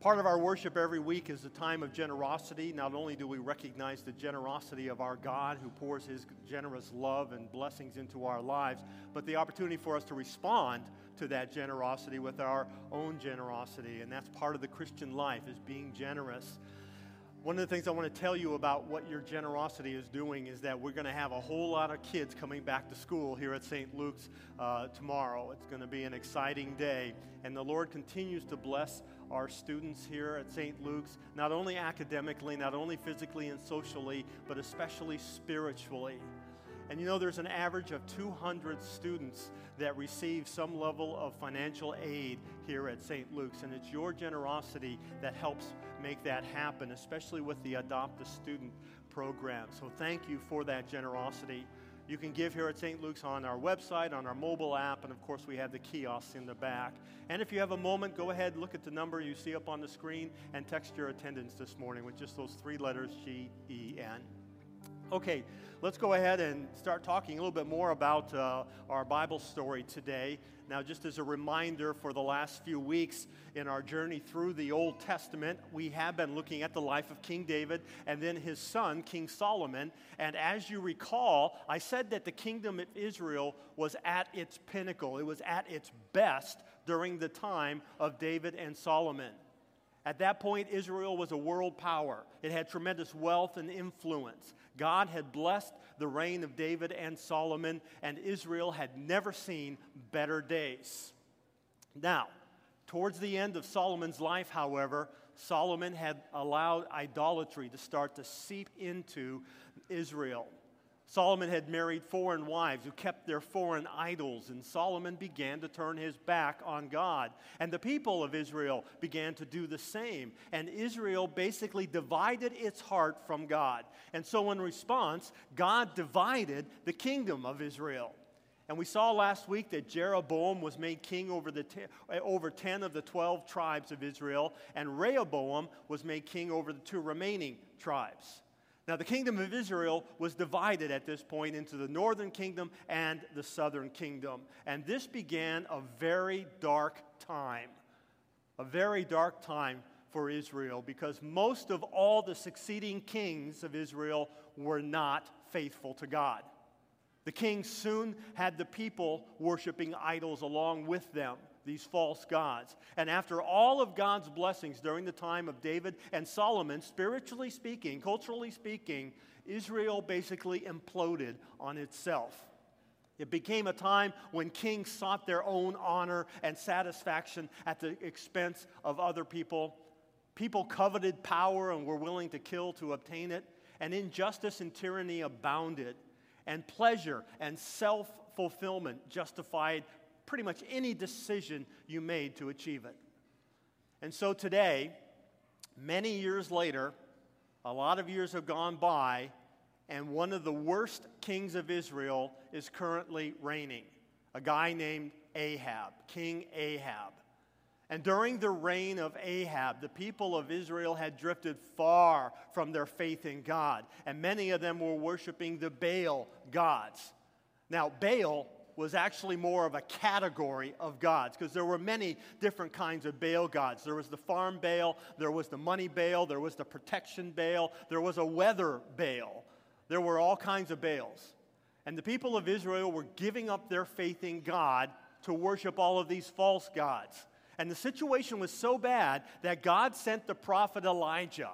Part of our worship every week is the time of generosity. Not only do we recognize the generosity of our God who pours his generous love and blessings into our lives, but the opportunity for us to respond to that generosity with our own generosity. And that's part of the Christian life is being generous. One of the things I want to tell you about what your generosity is doing is that we're going to have a whole lot of kids coming back to school here at St. Luke's uh, tomorrow. It's going to be an exciting day. And the Lord continues to bless our students here at St. Luke's, not only academically, not only physically and socially, but especially spiritually. And you know, there's an average of 200 students that receive some level of financial aid here at St. Luke's. And it's your generosity that helps make that happen, especially with the Adopt a Student program. So thank you for that generosity. You can give here at St. Luke's on our website, on our mobile app, and of course, we have the kiosks in the back. And if you have a moment, go ahead, look at the number you see up on the screen, and text your attendance this morning with just those three letters G E N. Okay, let's go ahead and start talking a little bit more about uh, our Bible story today. Now, just as a reminder, for the last few weeks in our journey through the Old Testament, we have been looking at the life of King David and then his son, King Solomon. And as you recall, I said that the kingdom of Israel was at its pinnacle, it was at its best during the time of David and Solomon. At that point, Israel was a world power. It had tremendous wealth and influence. God had blessed the reign of David and Solomon, and Israel had never seen better days. Now, towards the end of Solomon's life, however, Solomon had allowed idolatry to start to seep into Israel. Solomon had married foreign wives who kept their foreign idols, and Solomon began to turn his back on God. And the people of Israel began to do the same. And Israel basically divided its heart from God. And so, in response, God divided the kingdom of Israel. And we saw last week that Jeroboam was made king over, the te- eh, over 10 of the 12 tribes of Israel, and Rehoboam was made king over the two remaining tribes. Now, the kingdom of Israel was divided at this point into the northern kingdom and the southern kingdom. And this began a very dark time. A very dark time for Israel because most of all the succeeding kings of Israel were not faithful to God. The kings soon had the people worshiping idols along with them these false gods. And after all of God's blessings during the time of David and Solomon, spiritually speaking, culturally speaking, Israel basically imploded on itself. It became a time when kings sought their own honor and satisfaction at the expense of other people. People coveted power and were willing to kill to obtain it, and injustice and tyranny abounded, and pleasure and self fulfillment justified pretty much any decision you made to achieve it. And so today, many years later, a lot of years have gone by, and one of the worst kings of Israel is currently reigning a guy named Ahab, King Ahab. And during the reign of Ahab, the people of Israel had drifted far from their faith in God, and many of them were worshiping the Baal gods. Now, Baal was actually more of a category of gods because there were many different kinds of Baal gods. There was the farm Baal, there was the money Baal, there was the protection Baal, there was a weather Baal. There were all kinds of Baals. And the people of Israel were giving up their faith in God to worship all of these false gods. And the situation was so bad that God sent the prophet Elijah.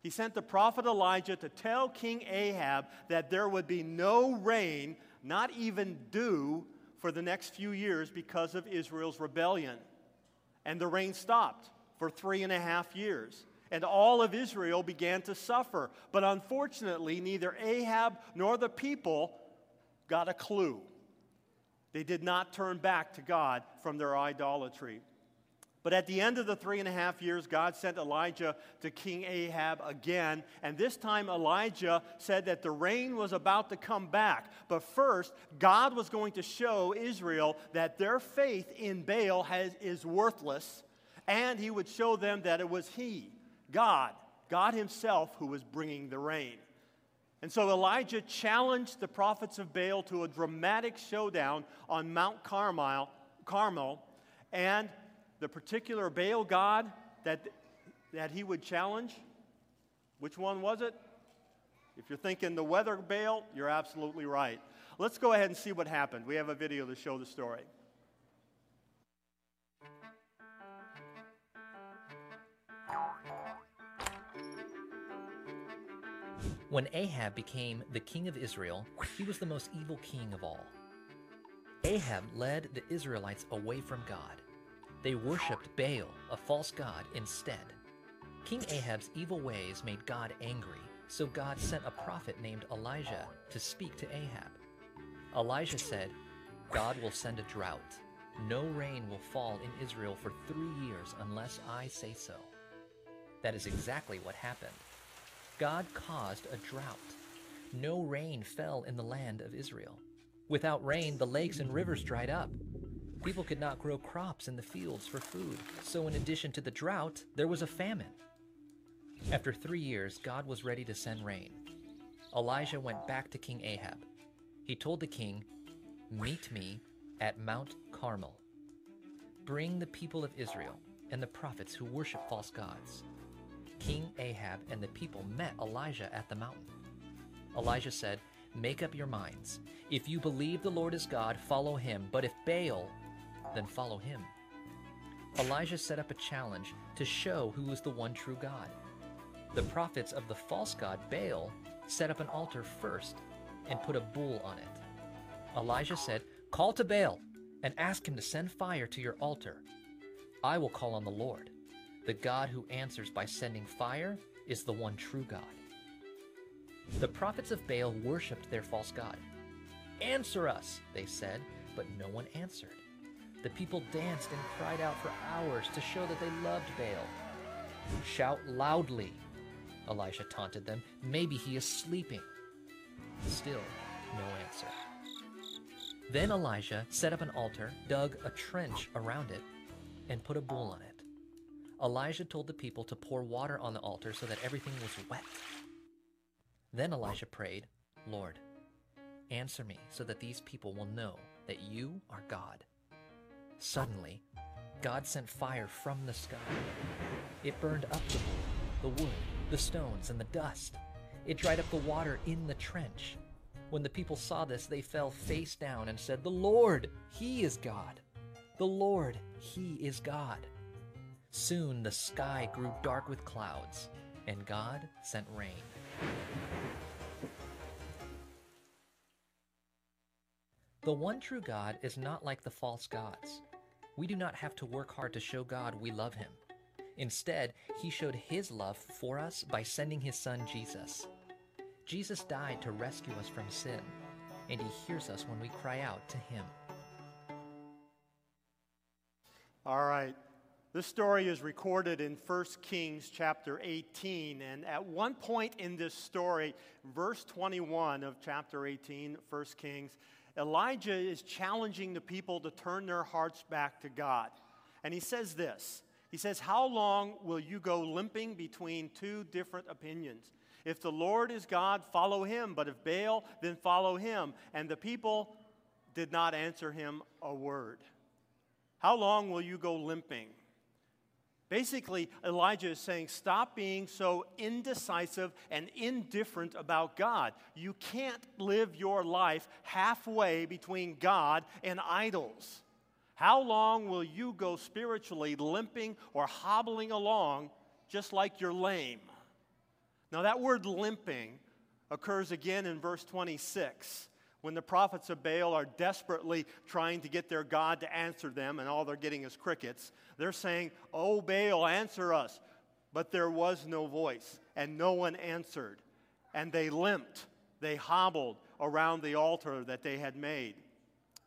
He sent the prophet Elijah to tell King Ahab that there would be no rain not even dew for the next few years because of Israel's rebellion. And the rain stopped for three and a half years. And all of Israel began to suffer. But unfortunately, neither Ahab nor the people got a clue. They did not turn back to God from their idolatry. But at the end of the three and a half years, God sent Elijah to King Ahab again. And this time, Elijah said that the rain was about to come back. But first, God was going to show Israel that their faith in Baal has, is worthless. And he would show them that it was He, God, God Himself, who was bringing the rain. And so Elijah challenged the prophets of Baal to a dramatic showdown on Mount Carmel, Carmel and the particular Baal god that that he would challenge. Which one was it? If you're thinking the weather Baal, you're absolutely right. Let's go ahead and see what happened. We have a video to show the story. When Ahab became the king of Israel, he was the most evil king of all. Ahab led the Israelites away from God. They worshipped Baal, a false god, instead. King Ahab's evil ways made God angry, so God sent a prophet named Elijah to speak to Ahab. Elijah said, God will send a drought. No rain will fall in Israel for three years unless I say so. That is exactly what happened. God caused a drought. No rain fell in the land of Israel. Without rain, the lakes and rivers dried up. People could not grow crops in the fields for food, so in addition to the drought, there was a famine. After three years, God was ready to send rain. Elijah went back to King Ahab. He told the king, Meet me at Mount Carmel. Bring the people of Israel and the prophets who worship false gods. King Ahab and the people met Elijah at the mountain. Elijah said, Make up your minds. If you believe the Lord is God, follow him, but if Baal, then follow him. Elijah set up a challenge to show who was the one true God. The prophets of the false god Baal set up an altar first and put a bull on it. Elijah said, Call to Baal and ask him to send fire to your altar. I will call on the Lord. The God who answers by sending fire is the one true God. The prophets of Baal worshipped their false God. Answer us, they said, but no one answered. The people danced and cried out for hours to show that they loved Baal. Shout loudly, Elijah taunted them. Maybe he is sleeping. Still, no answer. Then Elijah set up an altar, dug a trench around it, and put a bull on it. Elijah told the people to pour water on the altar so that everything was wet. Then Elijah prayed, Lord, answer me so that these people will know that you are God. Suddenly, God sent fire from the sky. It burned up the wood, the wood, the stones, and the dust. It dried up the water in the trench. When the people saw this, they fell face down and said, The Lord, He is God. The Lord, He is God. Soon the sky grew dark with clouds, and God sent rain. The one true God is not like the false gods. We do not have to work hard to show God we love Him. Instead, He showed His love for us by sending His Son Jesus. Jesus died to rescue us from sin, and He hears us when we cry out to Him. All right. This story is recorded in 1 Kings chapter 18. And at one point in this story, verse 21 of chapter 18, 1 Kings, Elijah is challenging the people to turn their hearts back to God. And he says this He says, How long will you go limping between two different opinions? If the Lord is God, follow him. But if Baal, then follow him. And the people did not answer him a word. How long will you go limping? Basically, Elijah is saying, stop being so indecisive and indifferent about God. You can't live your life halfway between God and idols. How long will you go spiritually limping or hobbling along just like you're lame? Now, that word limping occurs again in verse 26 when the prophets of Baal are desperately trying to get their God to answer them, and all they're getting is crickets, they're saying, Oh, Baal, answer us. But there was no voice, and no one answered. And they limped, they hobbled around the altar that they had made.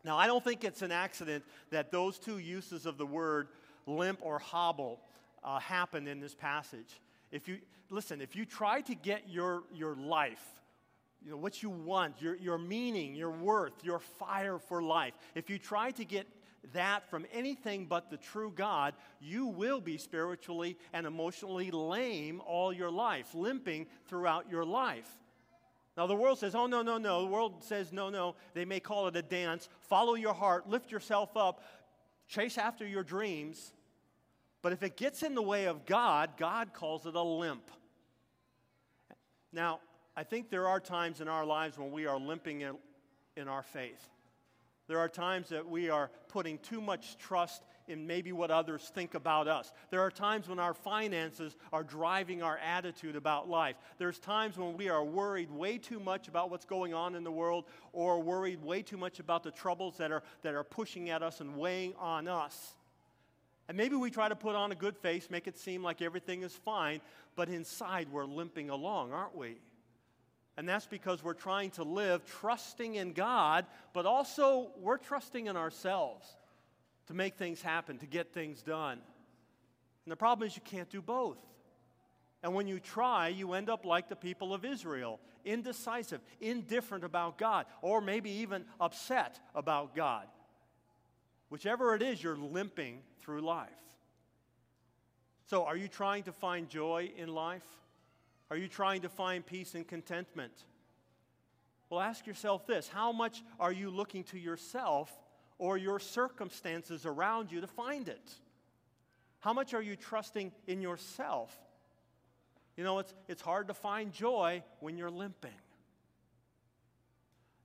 Now, I don't think it's an accident that those two uses of the word limp or hobble uh, happen in this passage. If you listen, if you try to get your, your life you know, what you want, your, your meaning, your worth, your fire for life. If you try to get that from anything but the true God, you will be spiritually and emotionally lame all your life, limping throughout your life. Now, the world says, oh, no, no, no. The world says, no, no. They may call it a dance. Follow your heart, lift yourself up, chase after your dreams. But if it gets in the way of God, God calls it a limp. Now, I think there are times in our lives when we are limping in, in our faith. There are times that we are putting too much trust in maybe what others think about us. There are times when our finances are driving our attitude about life. There's times when we are worried way too much about what's going on in the world or worried way too much about the troubles that are, that are pushing at us and weighing on us. And maybe we try to put on a good face, make it seem like everything is fine, but inside we're limping along, aren't we? And that's because we're trying to live trusting in God, but also we're trusting in ourselves to make things happen, to get things done. And the problem is you can't do both. And when you try, you end up like the people of Israel indecisive, indifferent about God, or maybe even upset about God. Whichever it is, you're limping through life. So, are you trying to find joy in life? Are you trying to find peace and contentment? Well, ask yourself this how much are you looking to yourself or your circumstances around you to find it? How much are you trusting in yourself? You know, it's, it's hard to find joy when you're limping.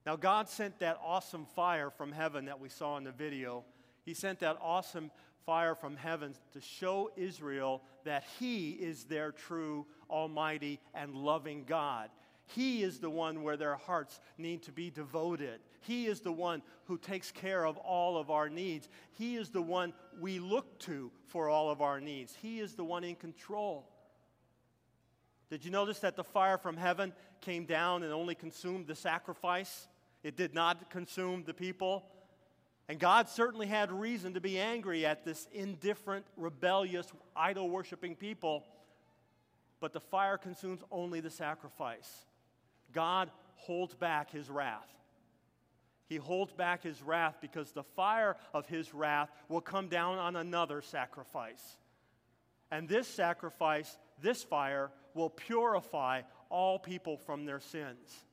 Now, God sent that awesome fire from heaven that we saw in the video. He sent that awesome fire from heaven to show Israel that He is their true, almighty, and loving God. He is the one where their hearts need to be devoted. He is the one who takes care of all of our needs. He is the one we look to for all of our needs. He is the one in control. Did you notice that the fire from heaven came down and only consumed the sacrifice? It did not consume the people. And God certainly had reason to be angry at this indifferent, rebellious, idol worshiping people. But the fire consumes only the sacrifice. God holds back his wrath. He holds back his wrath because the fire of his wrath will come down on another sacrifice. And this sacrifice, this fire, will purify all people from their sins.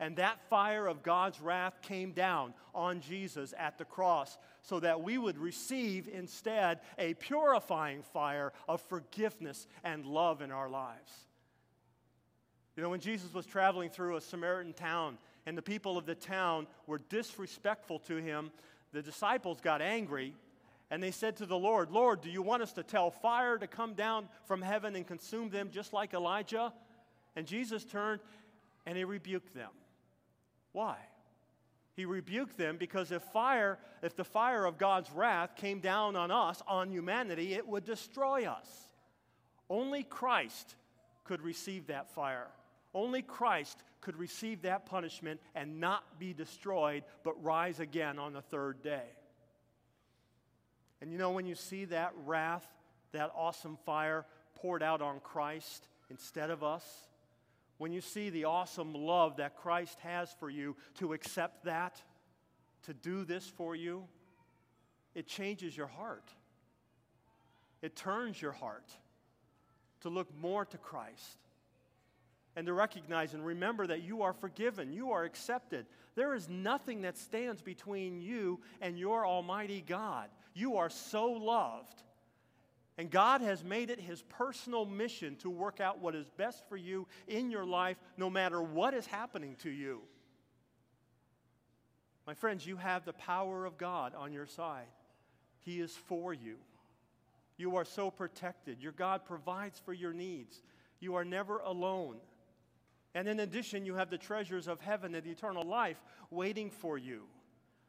And that fire of God's wrath came down on Jesus at the cross so that we would receive instead a purifying fire of forgiveness and love in our lives. You know, when Jesus was traveling through a Samaritan town and the people of the town were disrespectful to him, the disciples got angry and they said to the Lord, Lord, do you want us to tell fire to come down from heaven and consume them just like Elijah? And Jesus turned and he rebuked them. Why? He rebuked them because if fire, if the fire of God's wrath came down on us, on humanity, it would destroy us. Only Christ could receive that fire. Only Christ could receive that punishment and not be destroyed, but rise again on the third day. And you know, when you see that wrath, that awesome fire poured out on Christ instead of us, when you see the awesome love that Christ has for you to accept that, to do this for you, it changes your heart. It turns your heart to look more to Christ and to recognize and remember that you are forgiven, you are accepted. There is nothing that stands between you and your Almighty God. You are so loved. And God has made it His personal mission to work out what is best for you in your life, no matter what is happening to you. My friends, you have the power of God on your side. He is for you. You are so protected. Your God provides for your needs. You are never alone. And in addition, you have the treasures of heaven and eternal life waiting for you.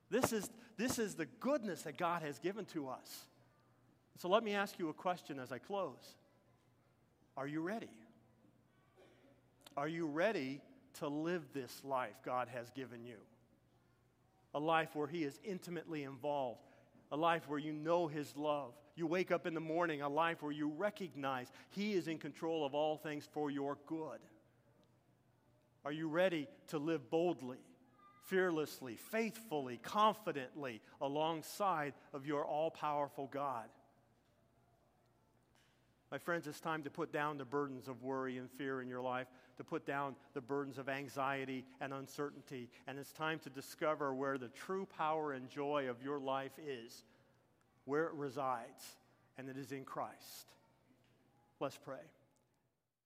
This is, this is the goodness that God has given to us. So let me ask you a question as I close Are you ready? Are you ready to live this life God has given you? A life where He is intimately involved, a life where you know His love. You wake up in the morning, a life where you recognize He is in control of all things for your good. Are you ready to live boldly, fearlessly, faithfully, confidently alongside of your all powerful God? My friends, it's time to put down the burdens of worry and fear in your life, to put down the burdens of anxiety and uncertainty. And it's time to discover where the true power and joy of your life is, where it resides. and it is in Christ. Let's pray.